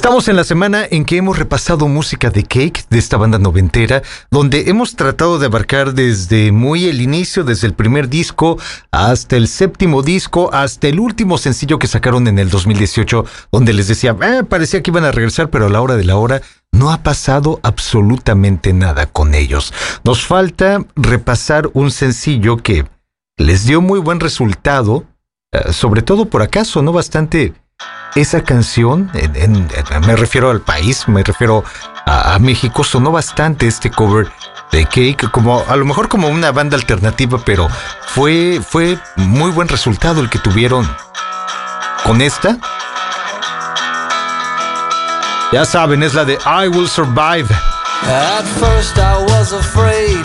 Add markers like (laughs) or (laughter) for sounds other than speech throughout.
Estamos en la semana en que hemos repasado música de Cake, de esta banda noventera, donde hemos tratado de abarcar desde muy el inicio, desde el primer disco, hasta el séptimo disco, hasta el último sencillo que sacaron en el 2018, donde les decía, eh, parecía que iban a regresar, pero a la hora de la hora no ha pasado absolutamente nada con ellos. Nos falta repasar un sencillo que les dio muy buen resultado, eh, sobre todo por acaso, ¿no? Bastante esa canción, me refiero al país, me refiero a, México, sonó bastante este cover de Cake, como a lo mejor como una banda alternativa, pero fue, fue muy buen resultado el que tuvieron con esta. Ya saben, es la de I Will Survive. At first I was afraid,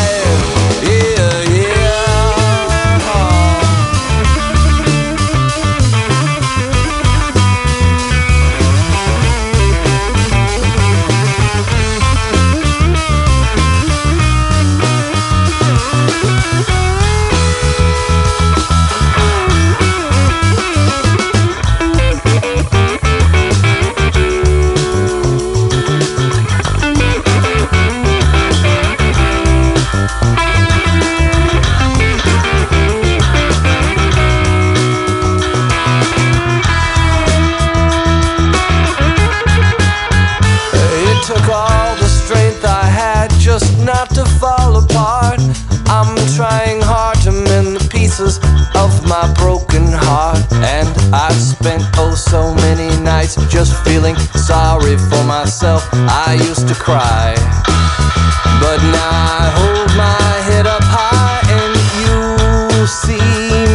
Of my broken heart. And I've spent oh so many nights just feeling sorry for myself. I used to cry. But now I hold my head up high and you see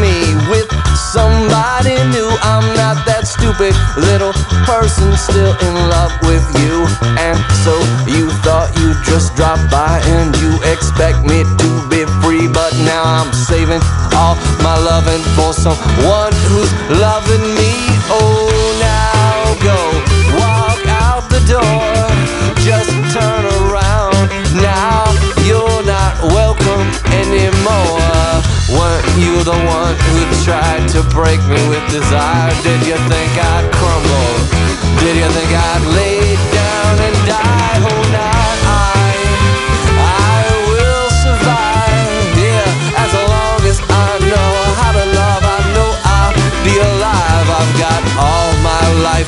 me with somebody new. I'm not that stupid little person still in love with you. And so you thought you'd just drop by and you expect me to be someone who's loving me. Oh, now go walk out the door. Just turn around. Now you're not welcome anymore. Weren't you the one who tried to break me with desire? Did you think I'd crumble? Did you think I'd lay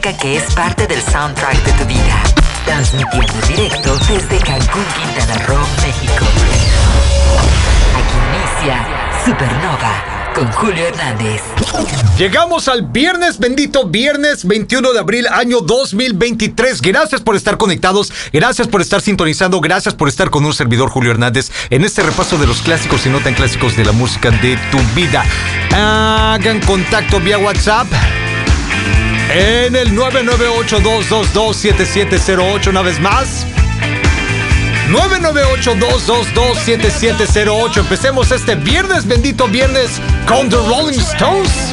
Que es parte del soundtrack de tu vida. Transmitiendo en directo desde Cancún, Quintana Roo, México. Aquí inicia Supernova con Julio Hernández. Llegamos al viernes, bendito viernes 21 de abril, año 2023. Gracias por estar conectados, gracias por estar sintonizando, gracias por estar con un servidor Julio Hernández en este repaso de los clásicos y no tan clásicos de la música de tu vida. Hagan contacto vía WhatsApp. En el 998-222-7708, una vez más. 998-222-7708. Empecemos este viernes, bendito viernes, con The Rolling Stones.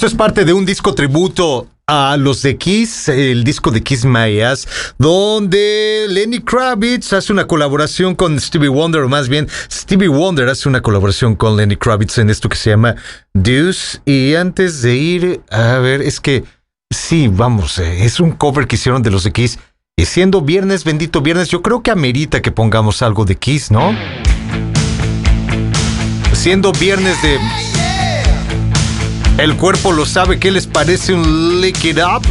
Esto es parte de un disco tributo a los de Kiss, el disco de Kiss My Ass, donde Lenny Kravitz hace una colaboración con Stevie Wonder, o más bien Stevie Wonder hace una colaboración con Lenny Kravitz en esto que se llama Deuce. Y antes de ir, a ver, es que sí, vamos, eh, es un cover que hicieron de los de Kiss. Y siendo viernes, bendito viernes, yo creo que amerita que pongamos algo de Kiss, ¿no? Siendo viernes de El cuerpo lo sabe, ¿qué les parece un lick it up?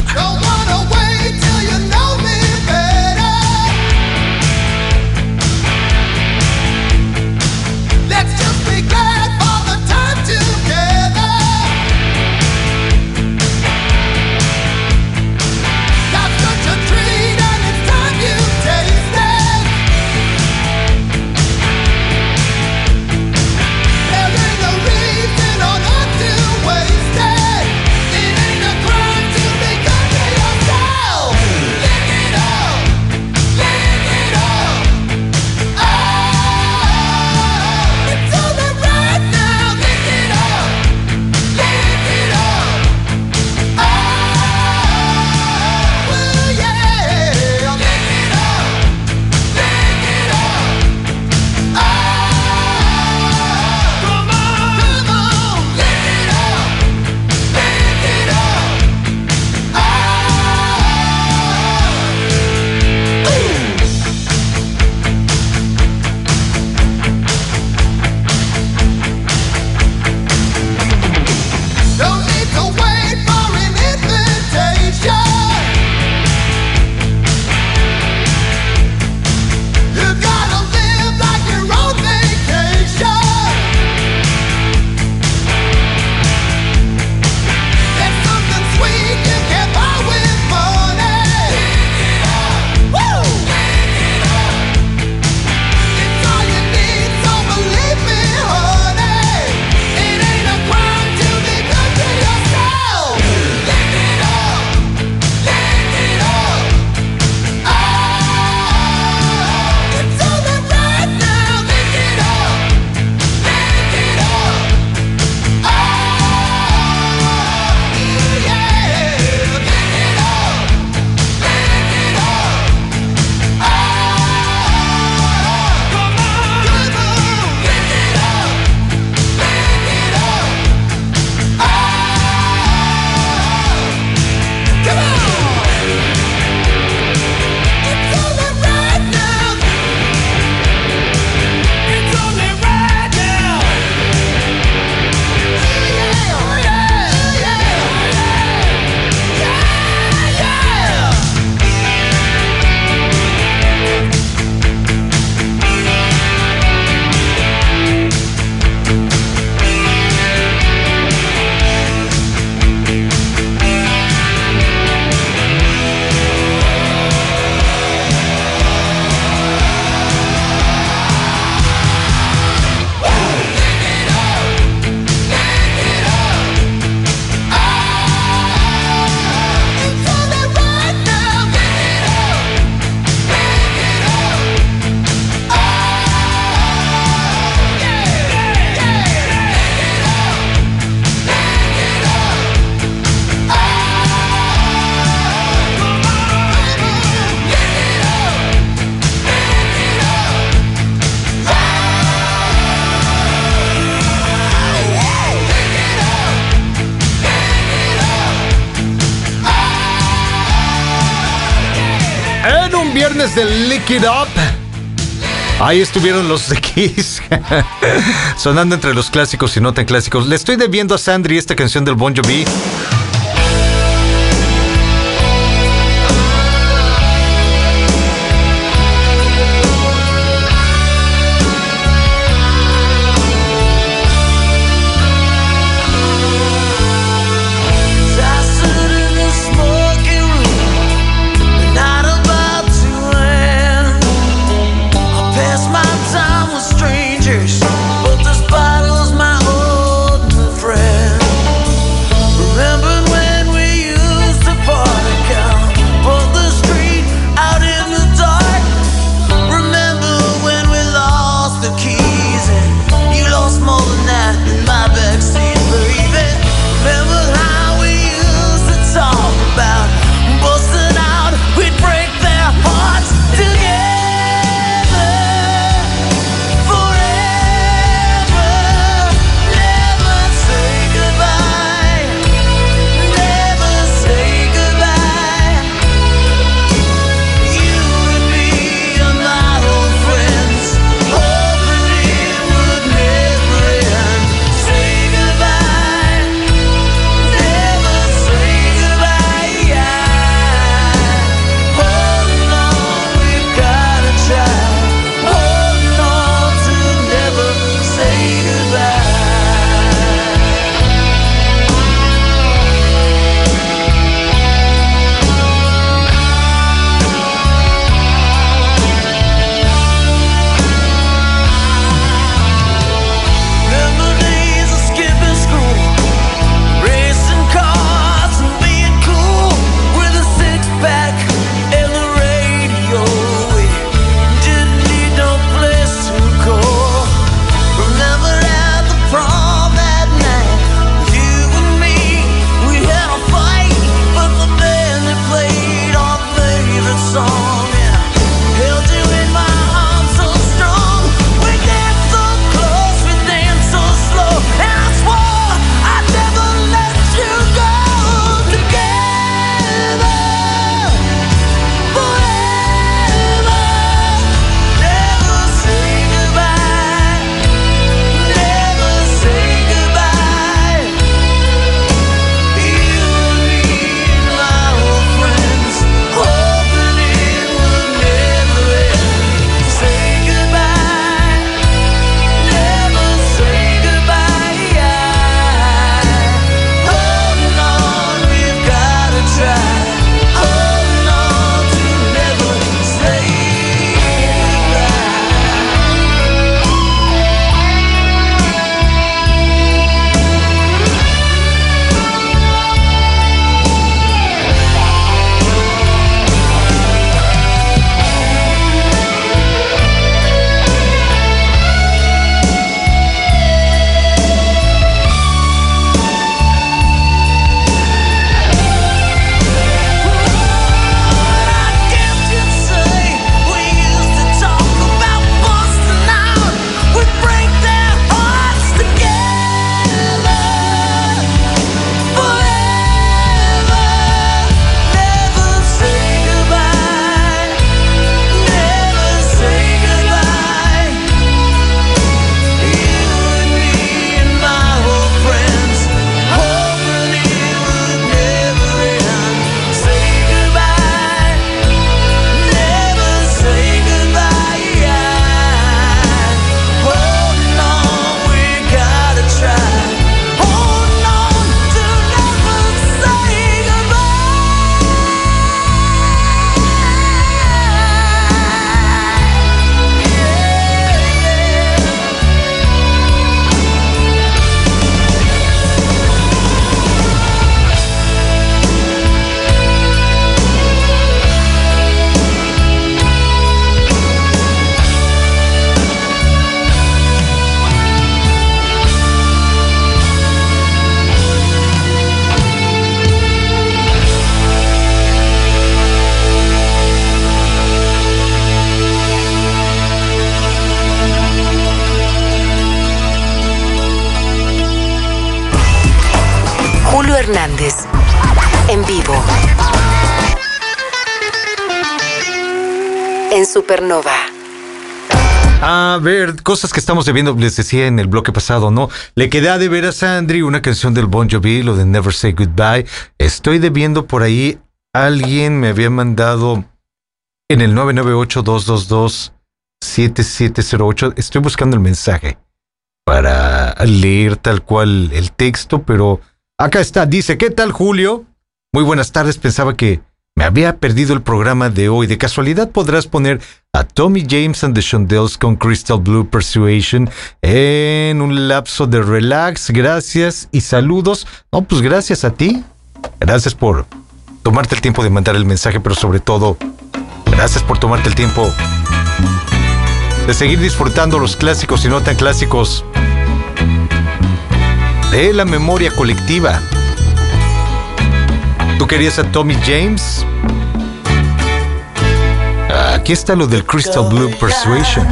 Up. Ahí estuvieron los de (laughs) sonando entre los clásicos y no tan clásicos. Le estoy debiendo a Sandri esta canción del Bon Jovi. Ver, cosas que estamos debiendo, les decía en el bloque pasado, ¿no? Le queda de ver a Sandri una canción del Bon Jovi, lo de Never Say Goodbye. Estoy debiendo por ahí, alguien me había mandado en el 998-222-7708. Estoy buscando el mensaje para leer tal cual el texto, pero acá está. Dice, ¿qué tal Julio? Muy buenas tardes, pensaba que me había perdido el programa de hoy. ¿De casualidad podrás poner a Tommy James and the Shondells con Crystal Blue Persuasion en un lapso de relax? Gracias y saludos. No, pues gracias a ti. Gracias por tomarte el tiempo de mandar el mensaje, pero sobre todo, gracias por tomarte el tiempo de seguir disfrutando los clásicos y no tan clásicos de la memoria colectiva. ¿Tú querías a Tommy James? Aquí está lo del Crystal Blue Persuasion.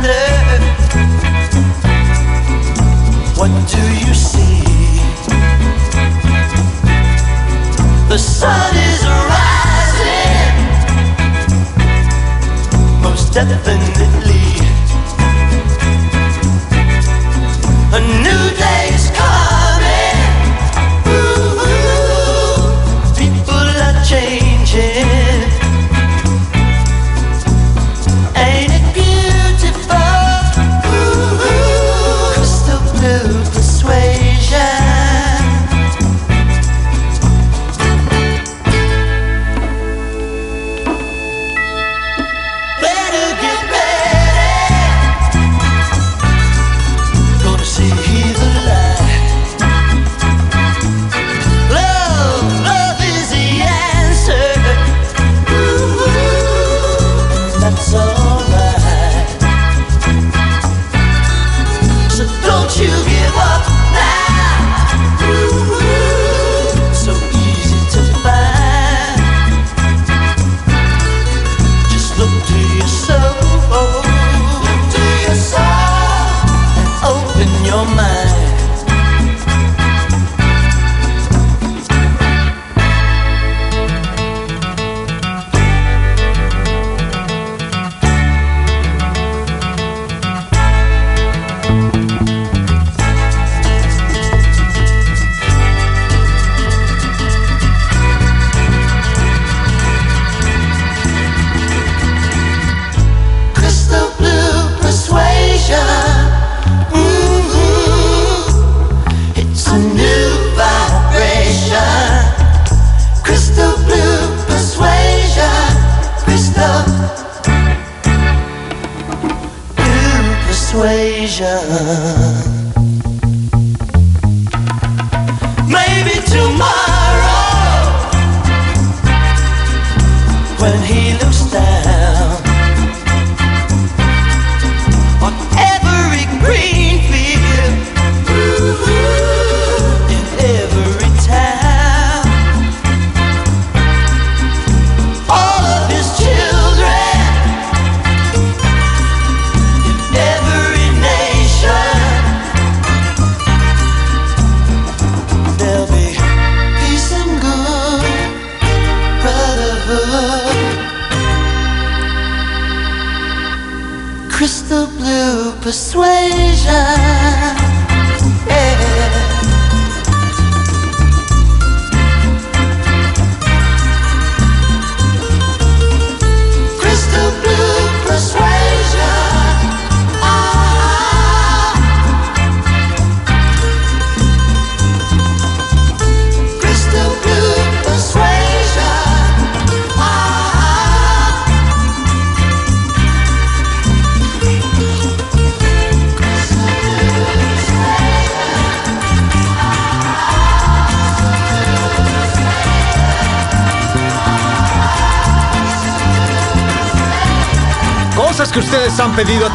What do you see? The sun is rising. Most.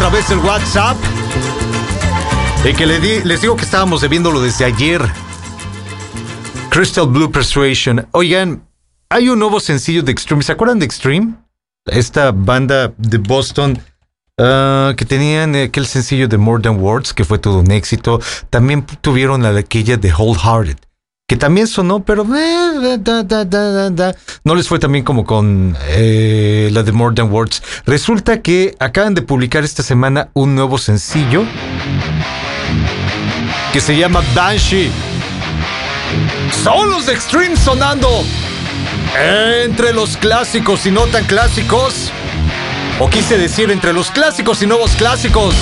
Través del WhatsApp. Y que les digo que estábamos debiéndolo desde ayer. Crystal Blue Persuasion. Oigan, hay un nuevo sencillo de Extreme. ¿Se acuerdan de Extreme? Esta banda de Boston ah, que tenían aquel sencillo de More Than Words, que fue todo un éxito. También tuvieron la aquella de Wholehearted que también sonó, pero no les fue también como con eh, la de More Than Words. Resulta que acaban de publicar esta semana un nuevo sencillo que se llama Banshee. Son los de Extreme sonando entre los clásicos y no tan clásicos. O quise decir entre los clásicos y nuevos clásicos.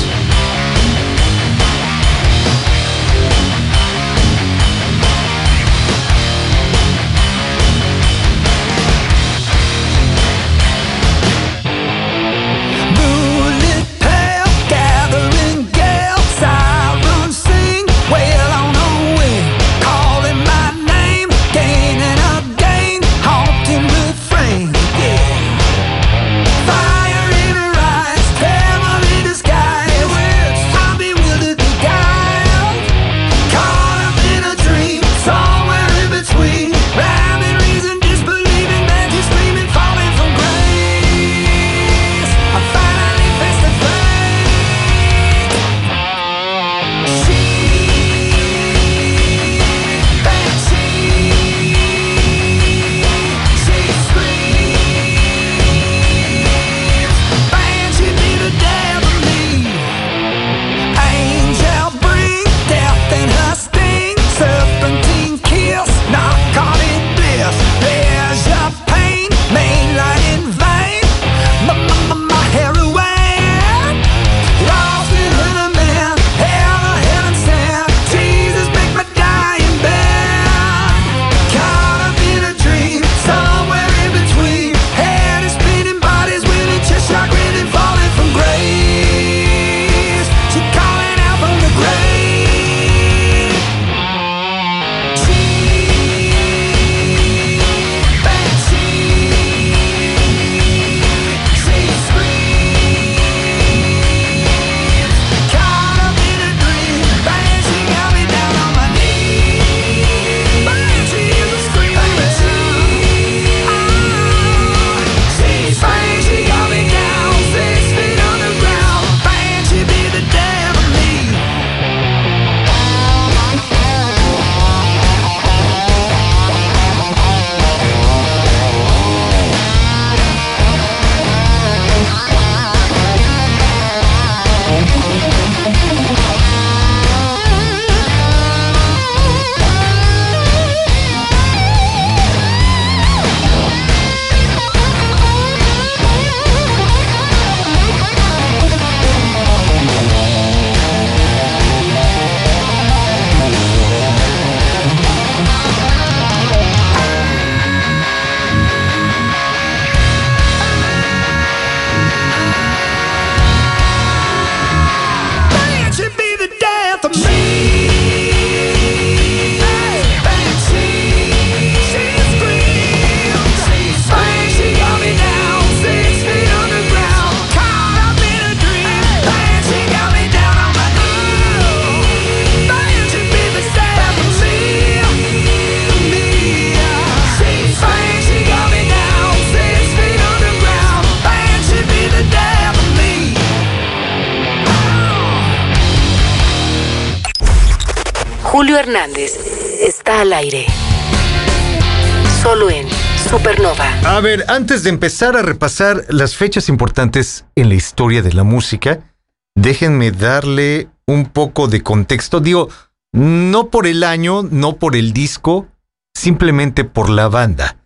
Antes de empezar a repasar las fechas importantes en la historia de la música, déjenme darle un poco de contexto. Digo, no por el año, no por el disco, simplemente por la banda.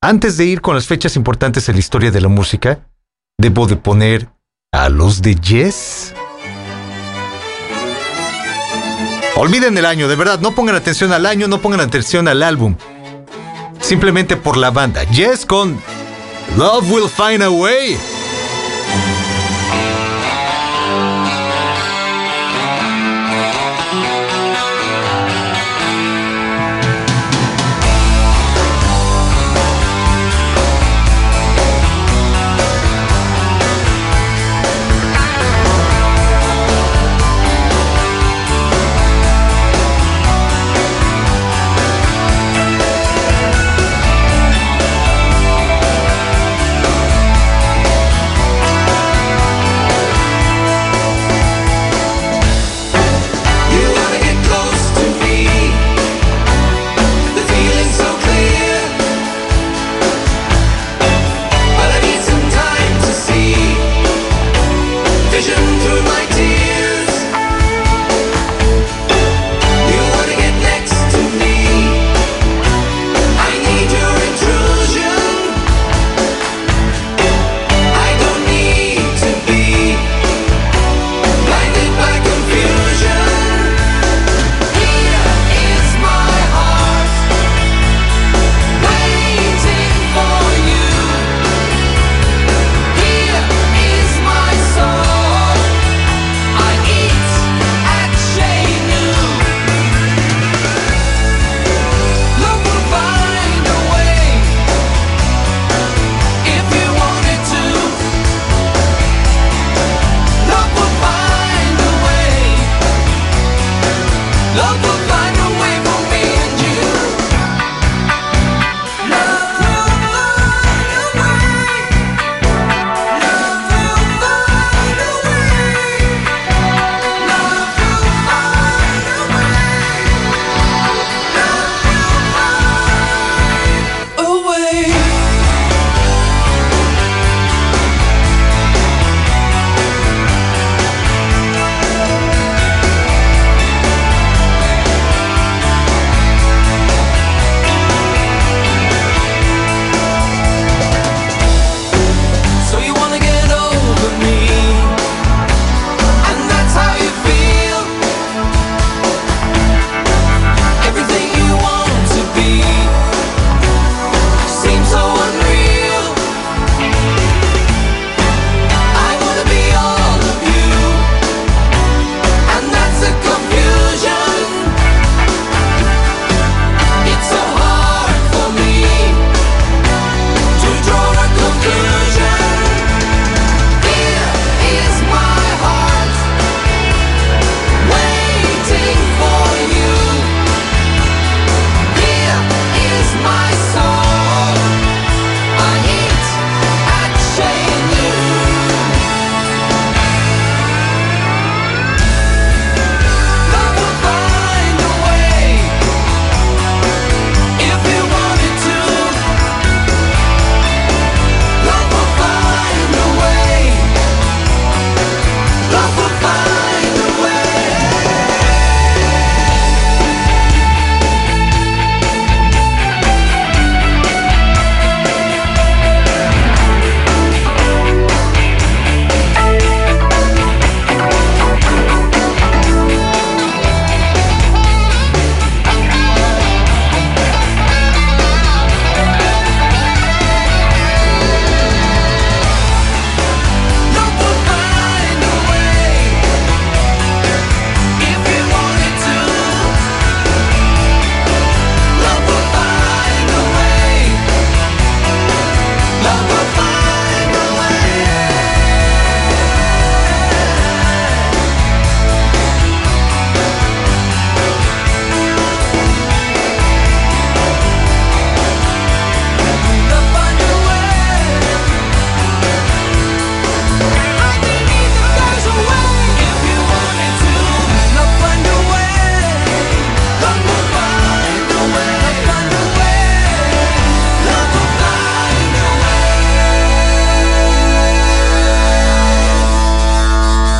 Antes de ir con las fechas importantes en la historia de la música, debo de poner a los de Yes Olviden el año, de verdad, no pongan atención al año, no pongan atención al álbum. Simplemente por la banda. Yes con Love Will Find a Way.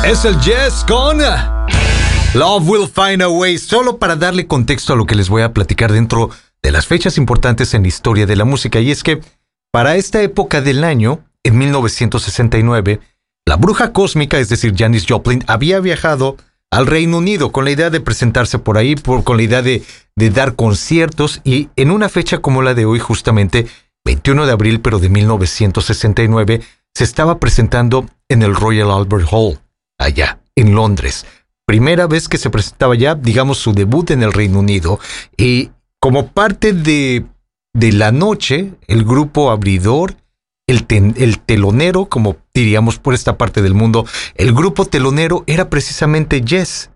Es el Yes con Love Will Find a Way, solo para darle contexto a lo que les voy a platicar dentro de las fechas importantes en la historia de la música. Y es que para esta época del año, en 1969, la bruja cósmica, es decir, Janis Joplin, había viajado al Reino Unido con la idea de presentarse por ahí, con la idea de, de dar conciertos. Y en una fecha como la de hoy, justamente 21 de abril, pero de 1969, se estaba presentando en el Royal Albert Hall allá, en Londres. Primera vez que se presentaba ya, digamos, su debut en el Reino Unido. Y como parte de, de la noche, el grupo abridor, el, el telonero, como diríamos por esta parte del mundo, el grupo telonero era precisamente Yes,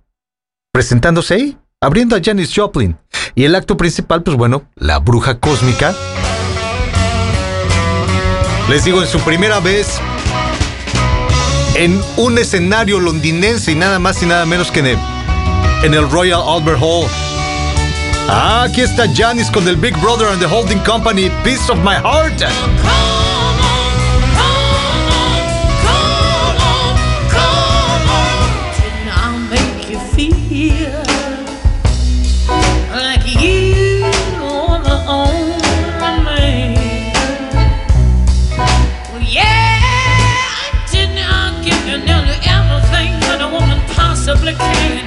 presentándose ahí, abriendo a Janis Joplin. Y el acto principal, pues bueno, la bruja cósmica. Les digo, en su primera vez en un escenario londinense y nada más y nada menos que en el, Royal Albert Hall. Ah, aquí está Janis con el Big Brother and the Holding Company, Piece of My Heart. Thank you.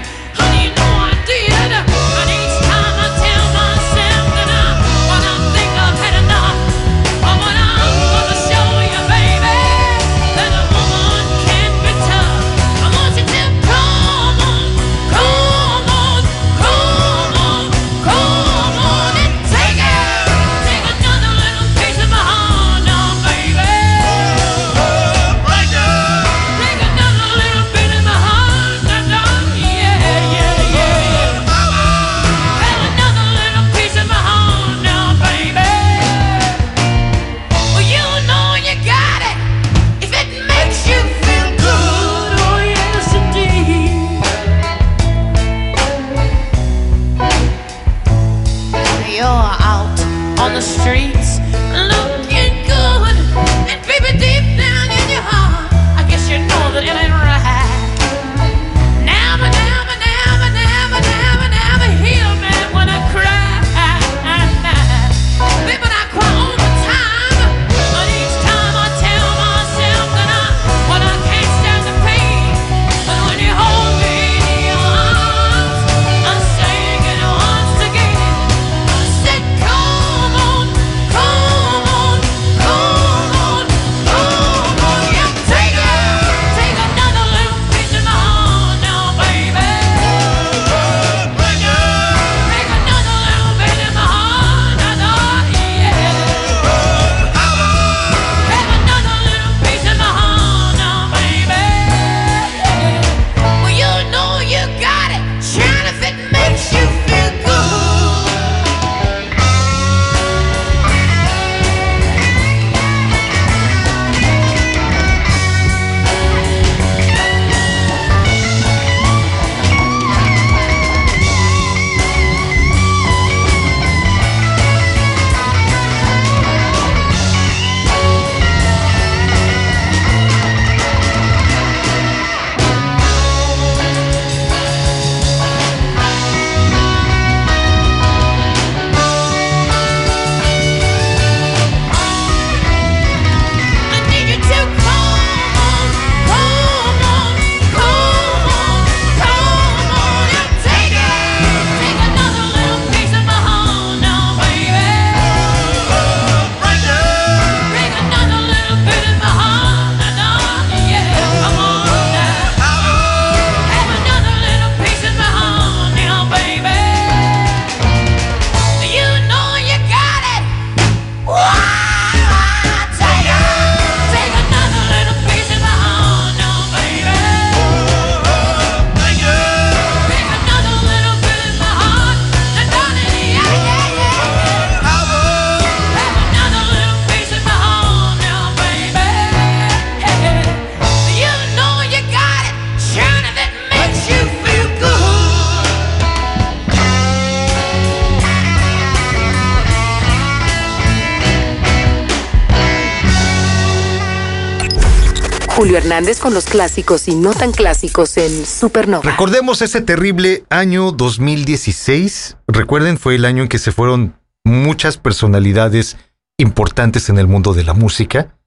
Con los clásicos y no tan clásicos en Supernova. Recordemos ese terrible año 2016. Recuerden, fue el año en que se fueron muchas personalidades importantes en el mundo de la música.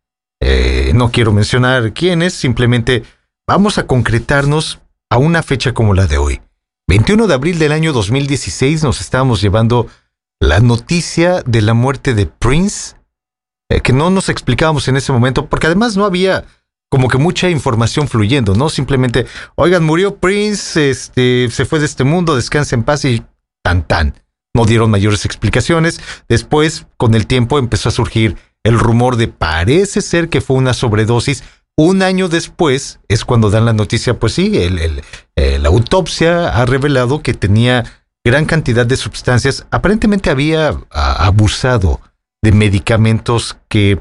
Eh, no quiero mencionar quiénes, simplemente vamos a concretarnos a una fecha como la de hoy. 21 de abril del año 2016 nos estábamos llevando la noticia de la muerte de Prince, eh, que no nos explicábamos en ese momento, porque además no había como que mucha información fluyendo, ¿no? Simplemente, oigan, murió Prince, este, se fue de este mundo, descansa en paz y tan tan. No dieron mayores explicaciones. Después, con el tiempo, empezó a surgir el rumor de parece ser que fue una sobredosis. Un año después es cuando dan la noticia, pues sí, el, eh, la autopsia ha revelado que tenía gran cantidad de sustancias. Aparentemente había abusado de medicamentos que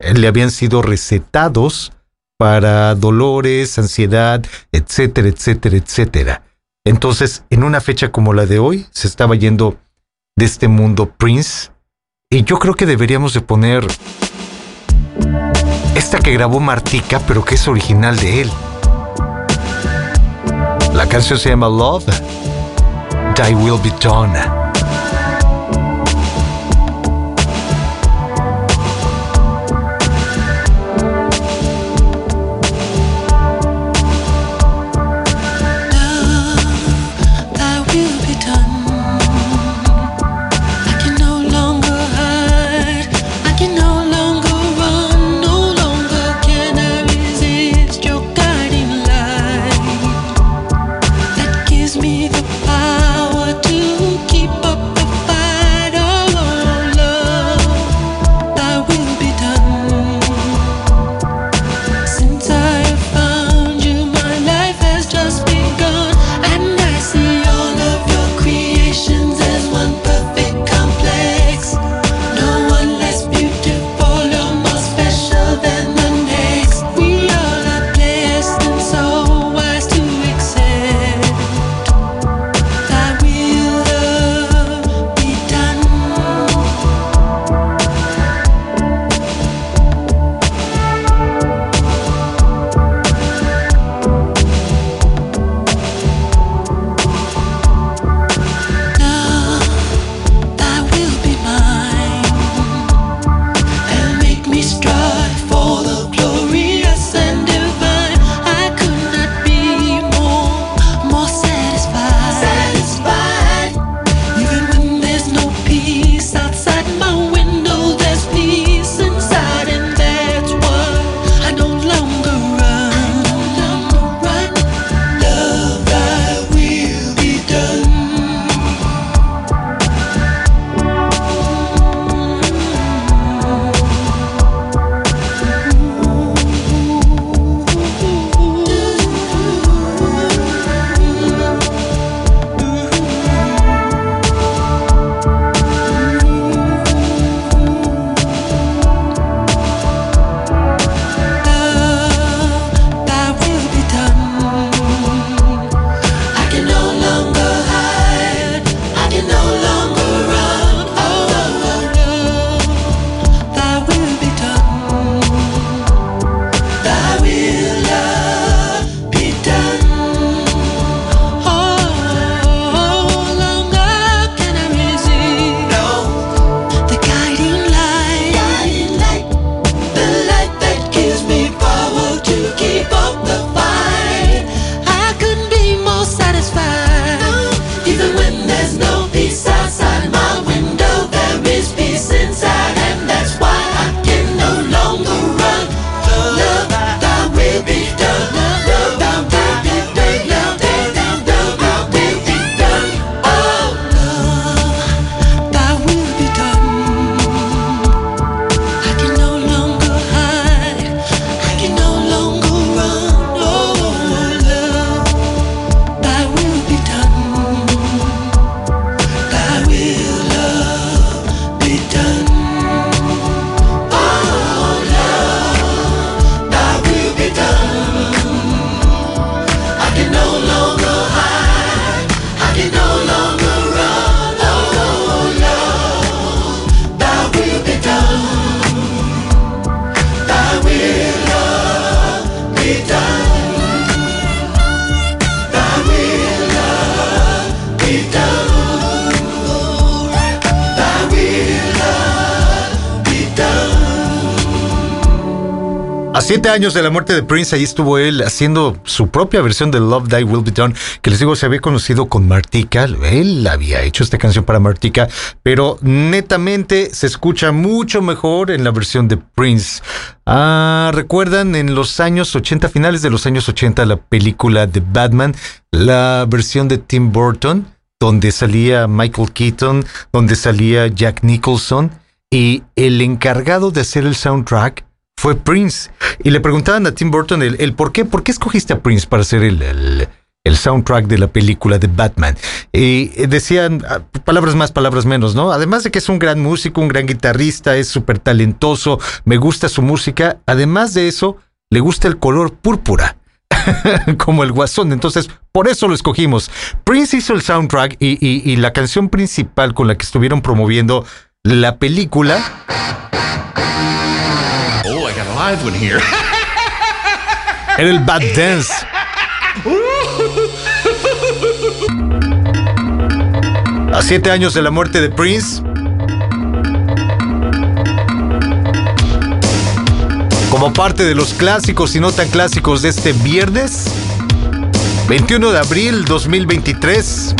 eh, le habían sido recetados para dolores, ansiedad, etcétera, etcétera, etcétera. Entonces, en una fecha como la de hoy, se estaba yendo de este mundo Prince. Y yo creo que deberíamos de poner esta que grabó Martica, pero que es original de él. La canción se llama Love, Die Will Be Done. Siete años de la muerte de Prince, ahí estuvo él haciendo su propia versión de Love Die Will Be Done, que les digo, se había conocido con Martika. Él había hecho esta canción para Martika, pero netamente se escucha mucho mejor en la versión de Prince. Ah, recuerdan en los años 80, finales de los años 80, la película de Batman, la versión de Tim Burton, donde salía Michael Keaton, donde salía Jack Nicholson, y el encargado de hacer el soundtrack fue Prince. Y le preguntaban a Tim Burton el, por qué, por qué escogiste a Prince para hacer el, el, soundtrack de la película de Batman. Y decían ah, palabras más, palabras menos, ¿no? Además de que es un gran músico, un gran guitarrista, es súper talentoso, me gusta su música. Además de eso, le gusta el color púrpura. (laughs) como el guasón. Entonces, por eso lo escogimos. Prince hizo el soundtrack y, y la canción principal con la que estuvieron promoviendo la película live one here. (laughs) Era el Bad Dance. (laughs) A siete años de la muerte de Prince, como parte de los clásicos y no tan clásicos de este viernes, 21 de abril 2023.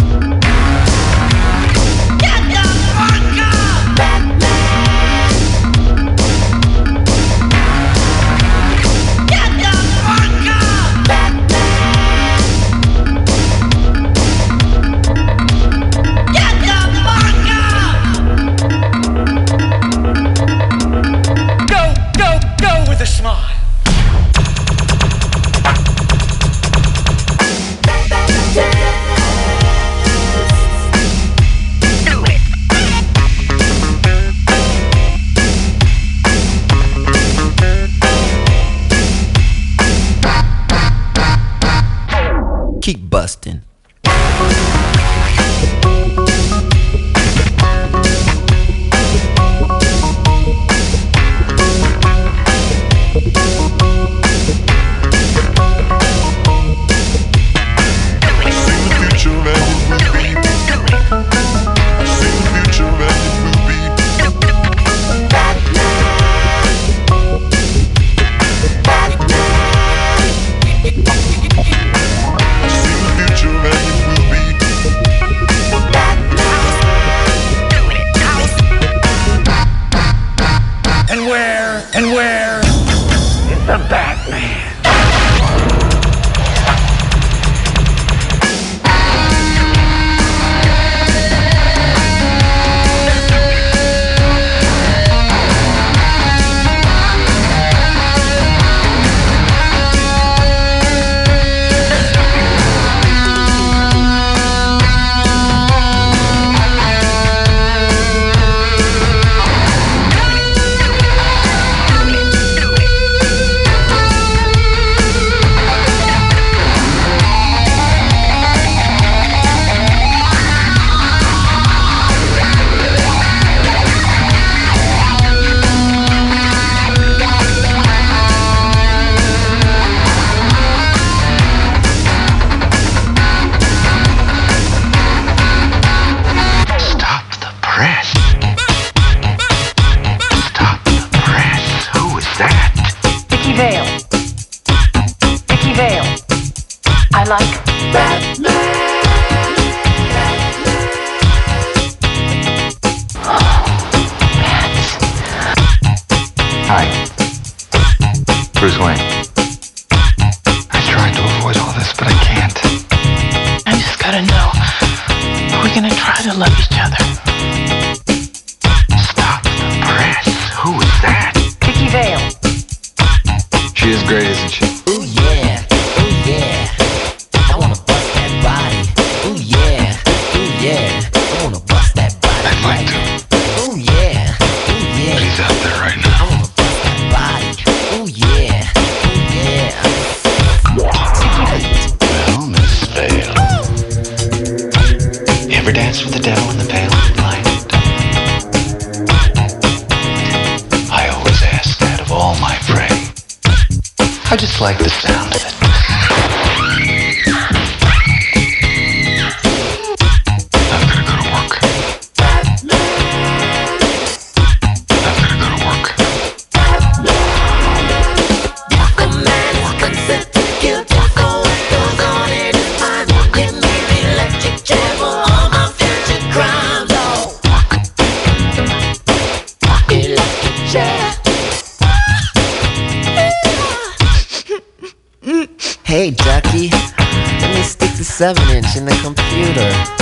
Ducky, let me stick the 7 inch in the computer.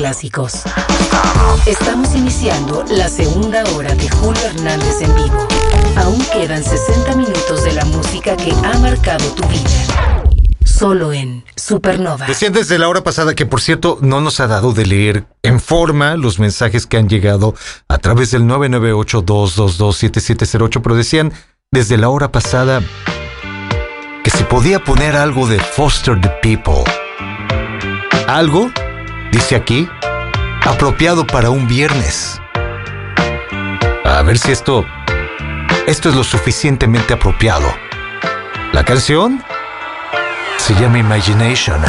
Clásicos. Estamos iniciando la segunda hora de Julio Hernández en vivo. Aún quedan 60 minutos de la música que ha marcado tu vida. Solo en Supernova. Decían desde la hora pasada que, por cierto, no nos ha dado de leer en forma los mensajes que han llegado a través del 998-222-7708, pero decían desde la hora pasada que se podía poner algo de Foster the People. Algo, dice aquí, apropiado para un viernes. A ver si esto, esto es lo suficientemente apropiado. La canción se llama Imagination.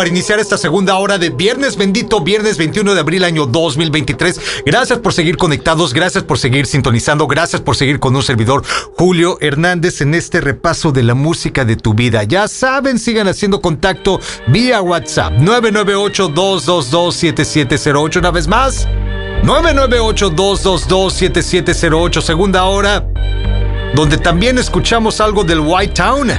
Para iniciar esta segunda hora de Viernes Bendito, viernes 21 de abril año 2023. Gracias por seguir conectados, gracias por seguir sintonizando, gracias por seguir con un servidor Julio Hernández en este repaso de la música de tu vida. Ya saben, sigan haciendo contacto vía WhatsApp 998-222-7708. Una vez más, 998-222-7708, segunda hora, donde también escuchamos algo del White Town.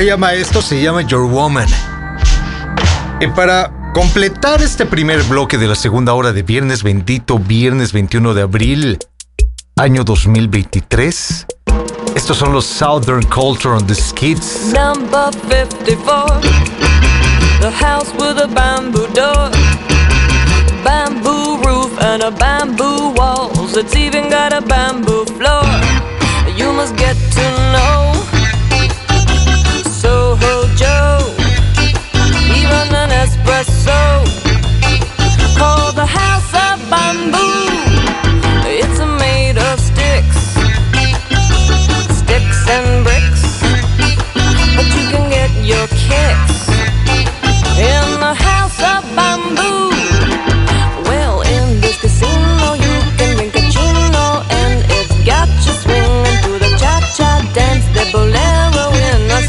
Se llama esto? Se llama Your Woman. Y para completar este primer bloque de la segunda hora de Viernes Bendito, viernes 21 de abril, año 2023, estos son los Southern Culture on the Skids. Number 54, the house with a bamboo door, bamboo roof and a bamboo walls. It's even got a bamboo floor. You must get to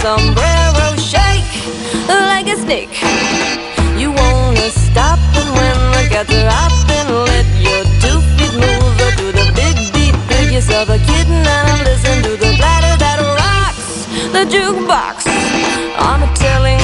sombrero shake like a snake. You wanna stop and when I guts up and let your two feet move to the big beat. Pick yourself a kitten and listen to the platter that rocks the jukebox. I'm telling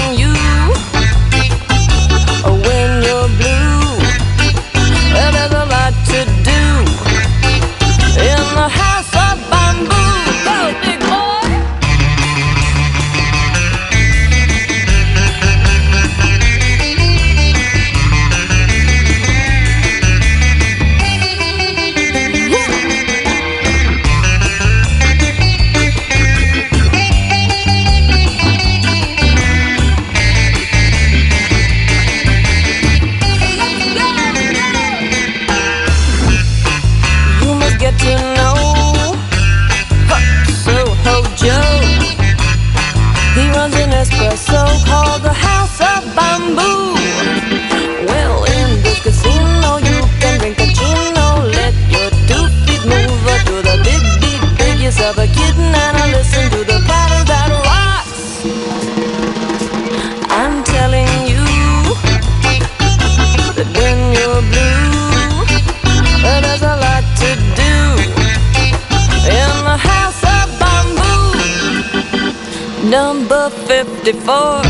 54,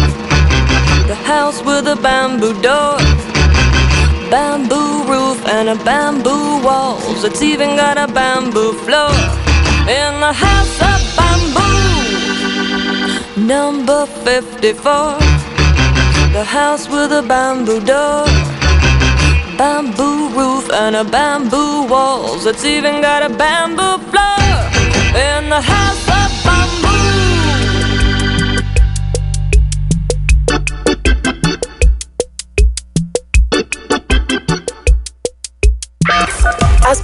the house with a bamboo door, bamboo roof, and a bamboo walls. It's even got a bamboo floor in the house of bamboo. Number 54, the house with a bamboo door bamboo roof and a bamboo walls. It's even got a bamboo floor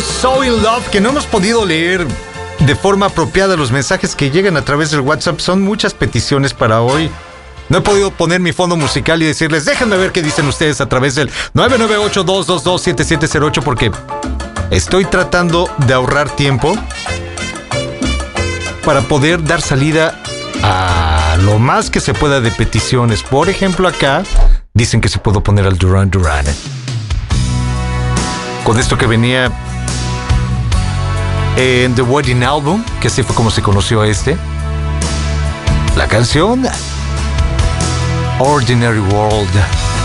So In Love, que no hemos podido leer de forma apropiada los mensajes que llegan a través del WhatsApp. Son muchas peticiones para hoy. No he podido poner mi fondo musical y decirles, déjenme ver qué dicen ustedes a través del 998-222-7708 porque estoy tratando de ahorrar tiempo para poder dar salida a lo más que se pueda de peticiones. Por ejemplo, acá dicen que se puedo poner al Duran Duran. Con esto que venía en The Wedding Album, que así fue como se conoció este. La canción Ordinary World.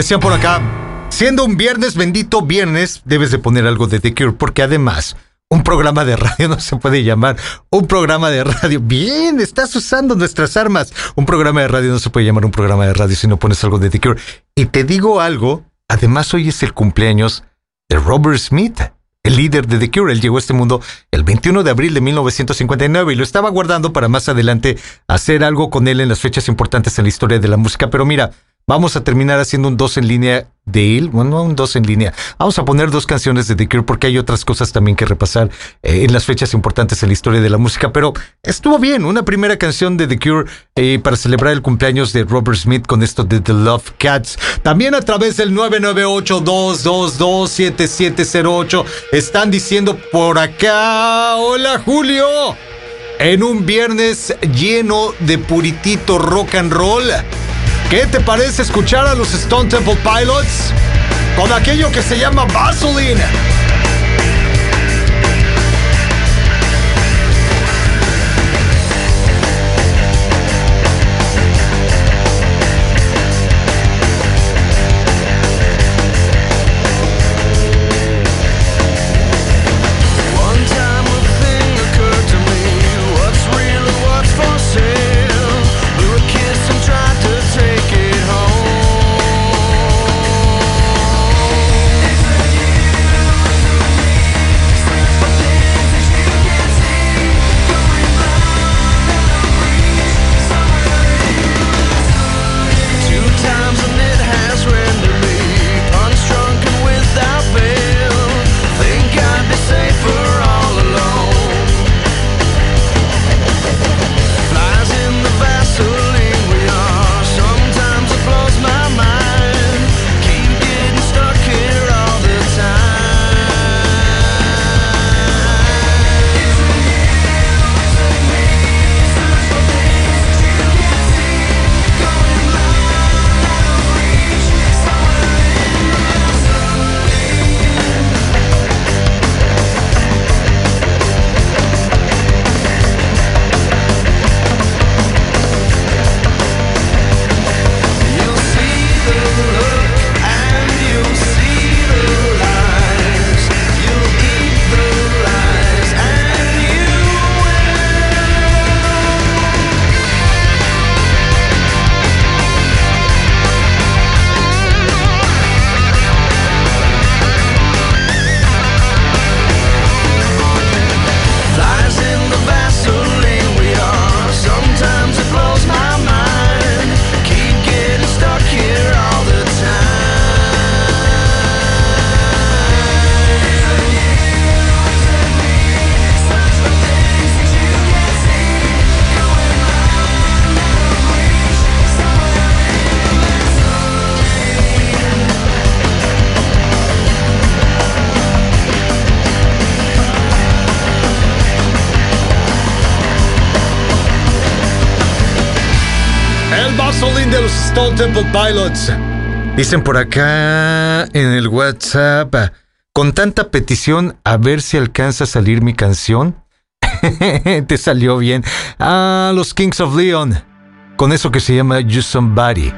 Decían por acá, siendo un viernes, bendito viernes, debes de poner algo de The Cure, porque además, un programa de radio (laughs) no se puede llamar un programa de radio. Bien, estás usando nuestras armas. Un programa de radio no se puede llamar un programa de radio si no pones algo de The Cure. Y te digo algo, además hoy es el cumpleaños de Robert Smith, el líder de The Cure. Él llegó a este mundo el 21 de abril de 1959 y lo estaba guardando para más adelante hacer algo con él en las fechas importantes en la historia de la música. Pero mira, Vamos a terminar haciendo un dos en línea de él, bueno, un dos en línea. Vamos a poner dos canciones de The Cure porque hay otras cosas también que repasar eh, en las fechas importantes en la historia de la música, pero estuvo bien, una primera canción de The Cure eh, para celebrar el cumpleaños de Robert Smith con esto de The Love Cats. También a través del 998-222-7708 están diciendo por acá, hola Julio, en un viernes lleno de puritito rock and roll. ¿Qué te parece escuchar a los Stone Temple Pilots con aquello que se llama Vaseline? Pilots. Dicen por acá en el WhatsApp, con tanta petición, a ver si alcanza a salir mi canción. (laughs) Te salió bien. Ah, los Kings of Leon. Con eso que se llama You Somebody.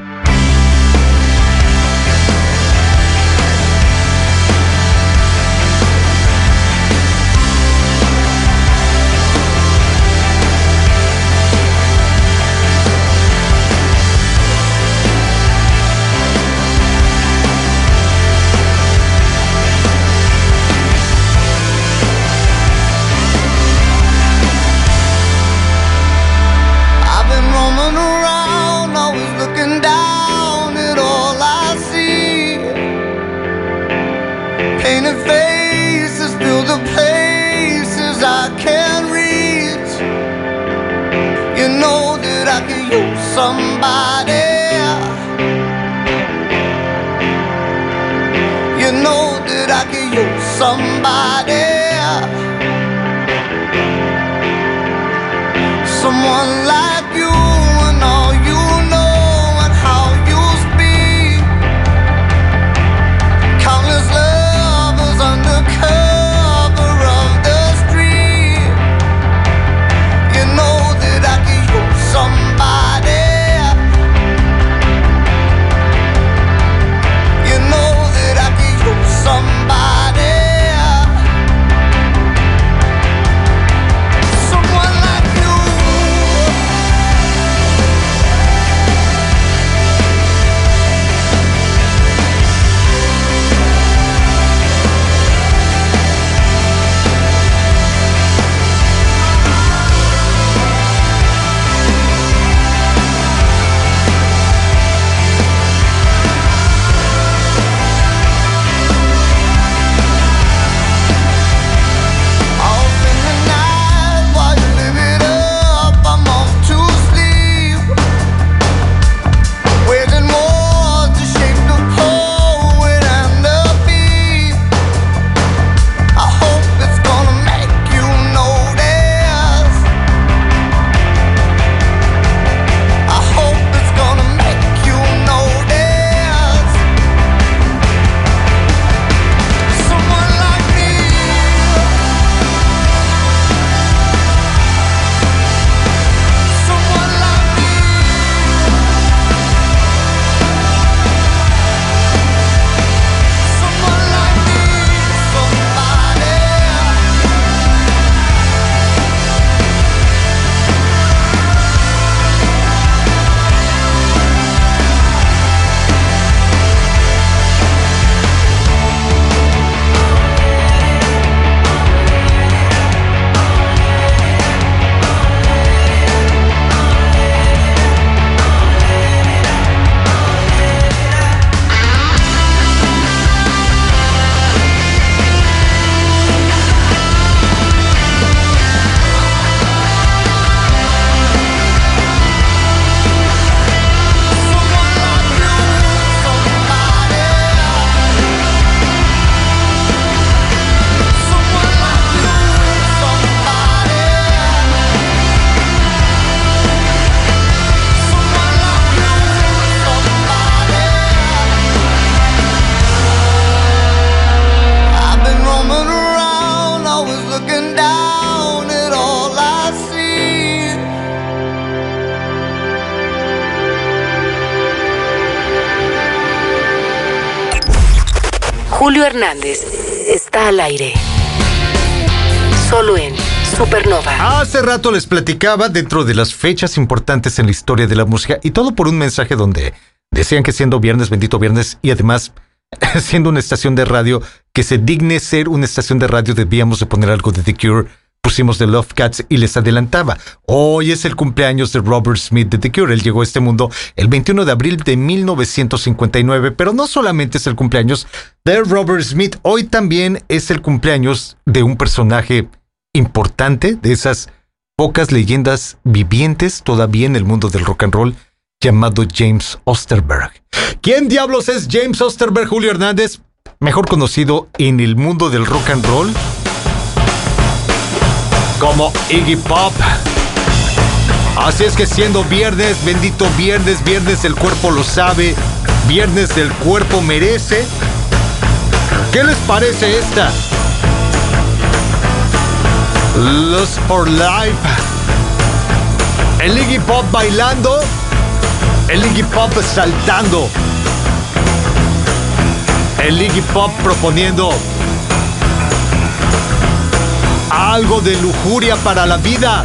Hernández está al aire. Solo en Supernova. Hace rato les platicaba dentro de las fechas importantes en la historia de la música y todo por un mensaje donde decían que siendo viernes, bendito viernes, y además (laughs) siendo una estación de radio que se digne ser una estación de radio debíamos de poner algo de The Cure pusimos The Love Cats y les adelantaba. Hoy es el cumpleaños de Robert Smith de The Cure. Él llegó a este mundo el 21 de abril de 1959, pero no solamente es el cumpleaños de Robert Smith, hoy también es el cumpleaños de un personaje importante, de esas pocas leyendas vivientes todavía en el mundo del rock and roll, llamado James Osterberg. ¿Quién diablos es James Osterberg, Julio Hernández? Mejor conocido en el mundo del rock and roll como Iggy Pop. Así es que siendo viernes, bendito viernes, viernes el cuerpo lo sabe, viernes el cuerpo merece. ¿Qué les parece esta? Lust for Life. El Iggy Pop bailando, el Iggy Pop saltando, el Iggy Pop proponiendo algo de lujuria para la vida.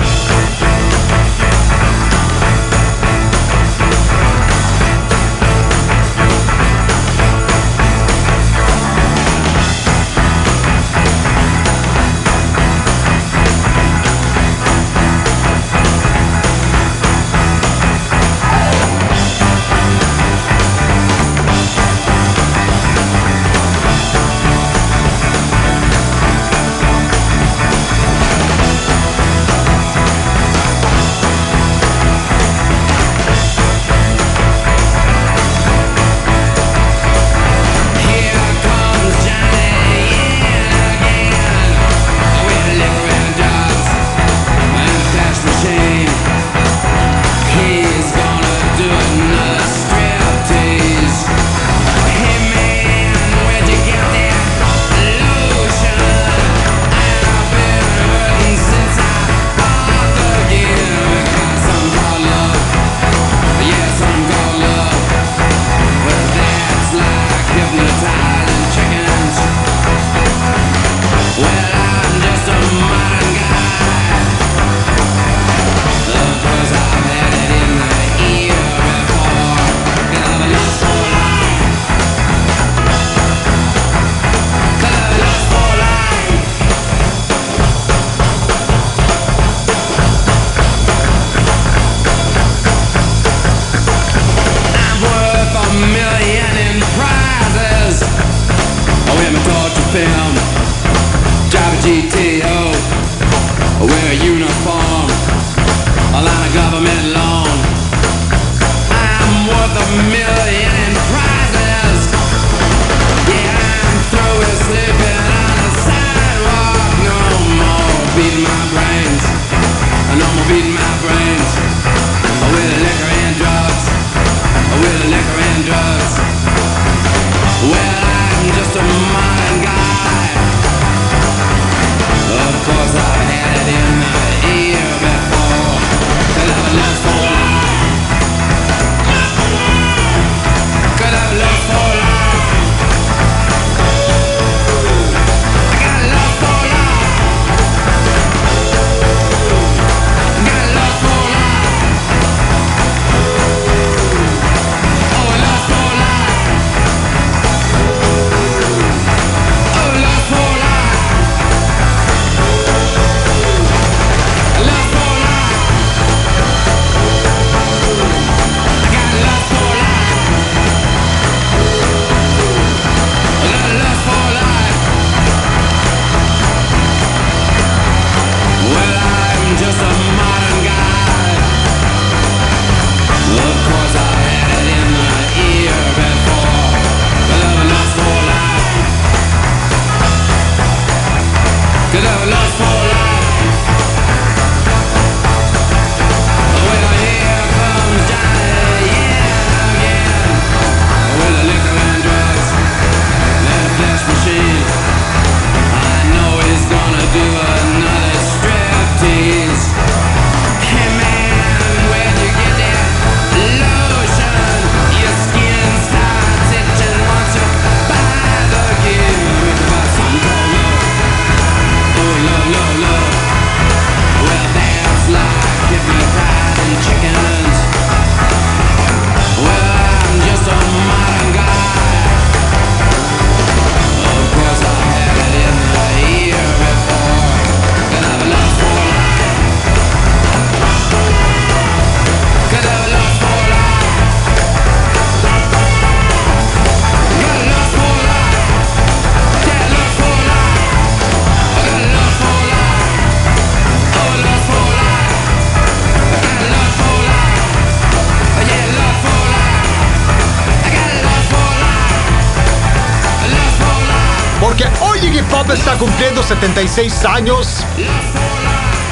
Porque hoy Iggy Pop está cumpliendo 76 años.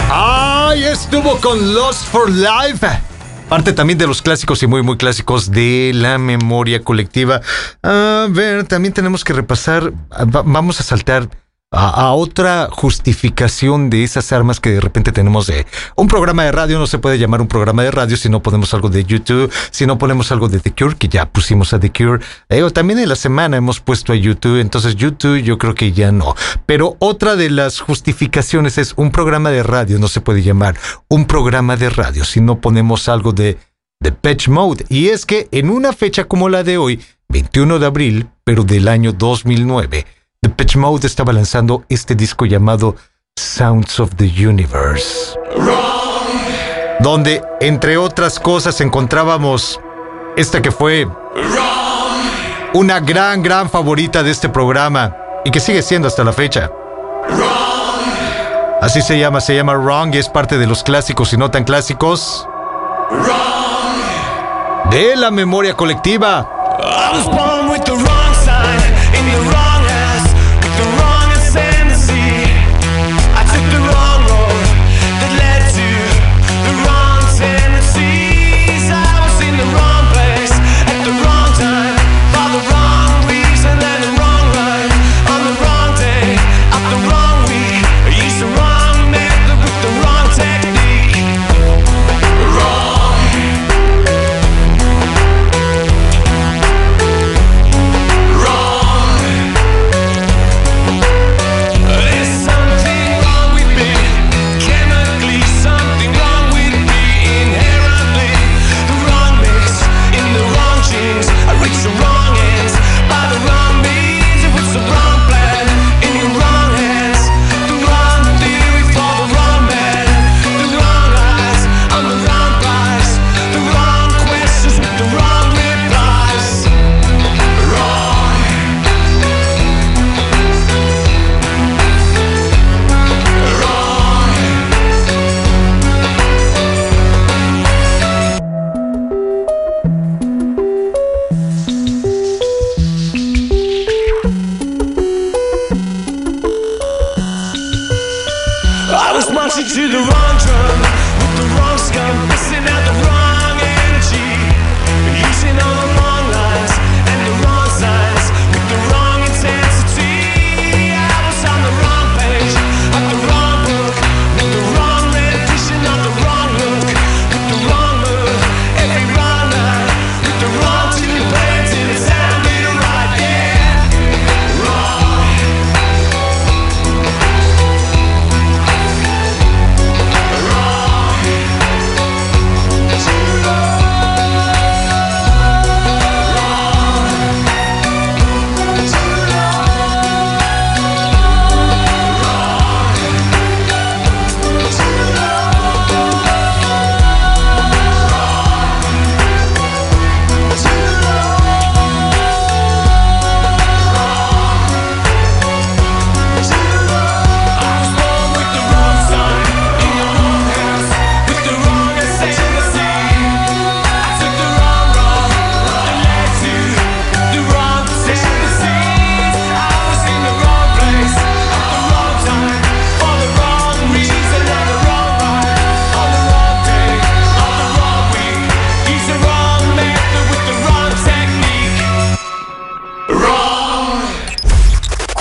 ¡Ay! Estuvo con Lost for Life. Parte también de los clásicos y muy, muy clásicos de la memoria colectiva. A ver, también tenemos que repasar. Vamos a saltar a, otra justificación de esas armas que de repente tenemos de un programa de radio no se puede llamar un programa de radio si no ponemos algo de YouTube, si no ponemos algo de The Cure, que ya pusimos a The Cure. Eh, también en la semana hemos puesto a YouTube, entonces YouTube yo creo que ya no. Pero otra de las justificaciones es un programa de radio no se puede llamar un programa de radio si no ponemos algo de The Patch Mode. Y es que en una fecha como la de hoy, 21 de abril, pero del año 2009, The Pitch Mode estaba lanzando este disco llamado Sounds of the Universe. Donde, entre otras cosas, encontrábamos esta que fue una gran, gran favorita de este programa y que sigue siendo hasta la fecha. Así se llama, se llama Wrong y es parte de los clásicos y no tan clásicos de la memoria colectiva.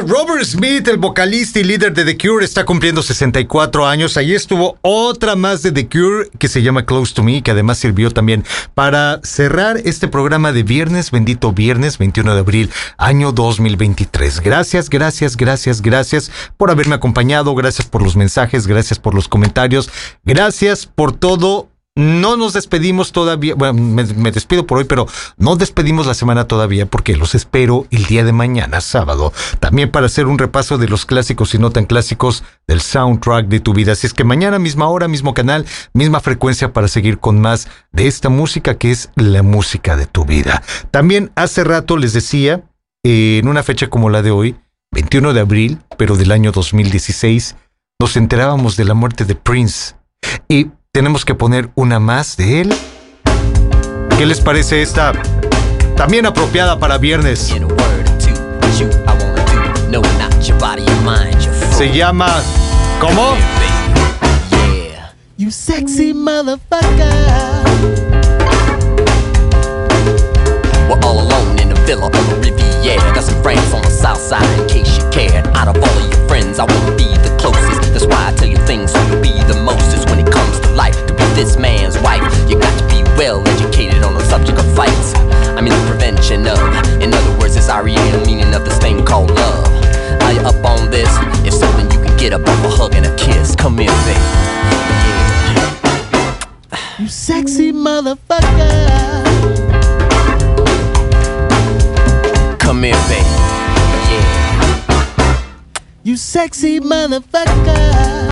Robert Smith, el vocalista y líder de The Cure, está cumpliendo 64 años. Ahí estuvo otra más de The Cure que se llama Close to Me, que además sirvió también para cerrar este programa de viernes, bendito viernes, 21 de abril, año 2023. Gracias, gracias, gracias, gracias por haberme acompañado, gracias por los mensajes, gracias por los comentarios, gracias por todo no nos despedimos todavía, bueno, me, despido por hoy, pero no despedimos la semana todavía porque los espero el día de mañana, sábado, también para hacer un repaso de los clásicos y no tan clásicos del soundtrack de tu vida. Así es que mañana, misma hora, mismo canal, misma frecuencia para seguir con más de esta música que es la música de tu vida. También hace rato les decía, en una fecha como la de hoy, 21 de abril, pero del año 2016, nos enterábamos de la muerte de Prince. Y tenemos que poner una más de él. ¿Qué les parece esta? También apropiada para viernes. Se llama ¿Cómo? You sexy motherfucker. We're all alone in a villa on the Riviera. Got some friends on the south side in case you cared. Out of all of your friends, I wanna be the closest. That's why I tell you things so you'll be the when it comes to life. To be this man's wife, you got to be well educated on the subject of fights. I mean the prevention of. In other words, it's REA, meaning of this thing called love. Are you up on this? If so, then you can get up off a hug and a kiss. Come here, baby. You sexy motherfucker. Come here, baby. You sexy motherfucker.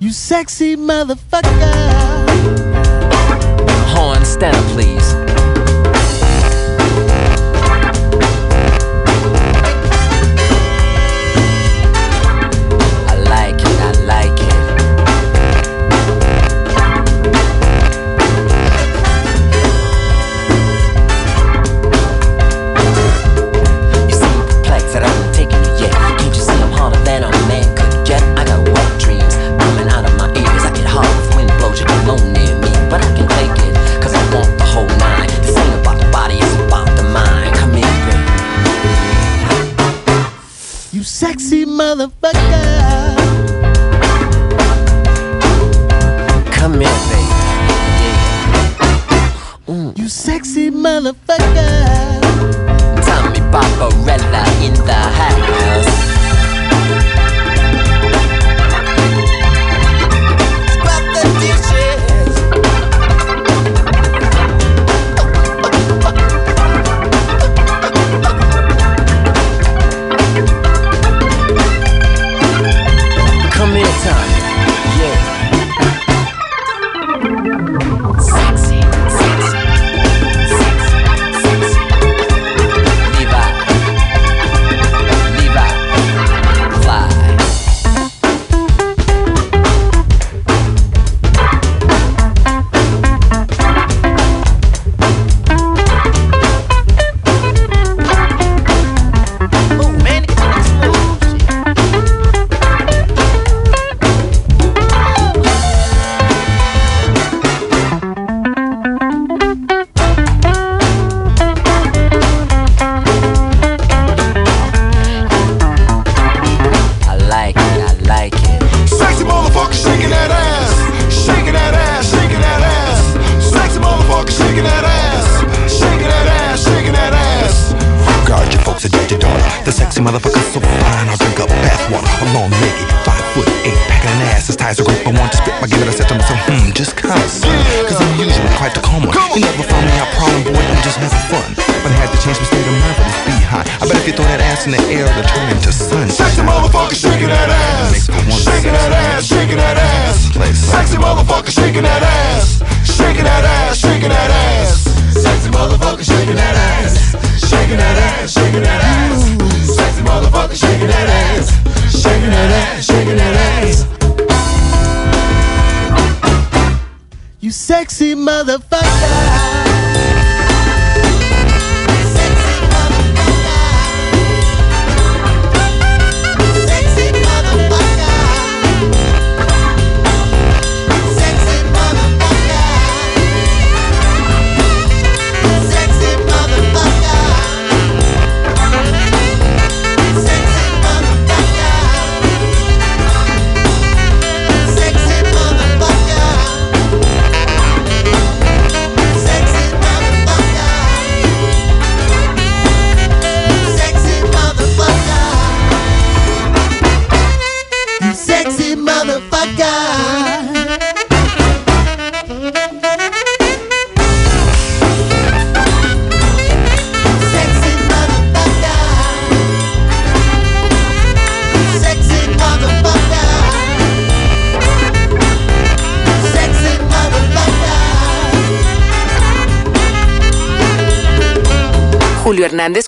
You sexy motherfucker. Horn, stand up, please. motherfucker. Come here, baby. Yeah. Mm. You sexy motherfucker.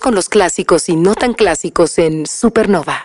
Con los clásicos y no tan clásicos en Supernova.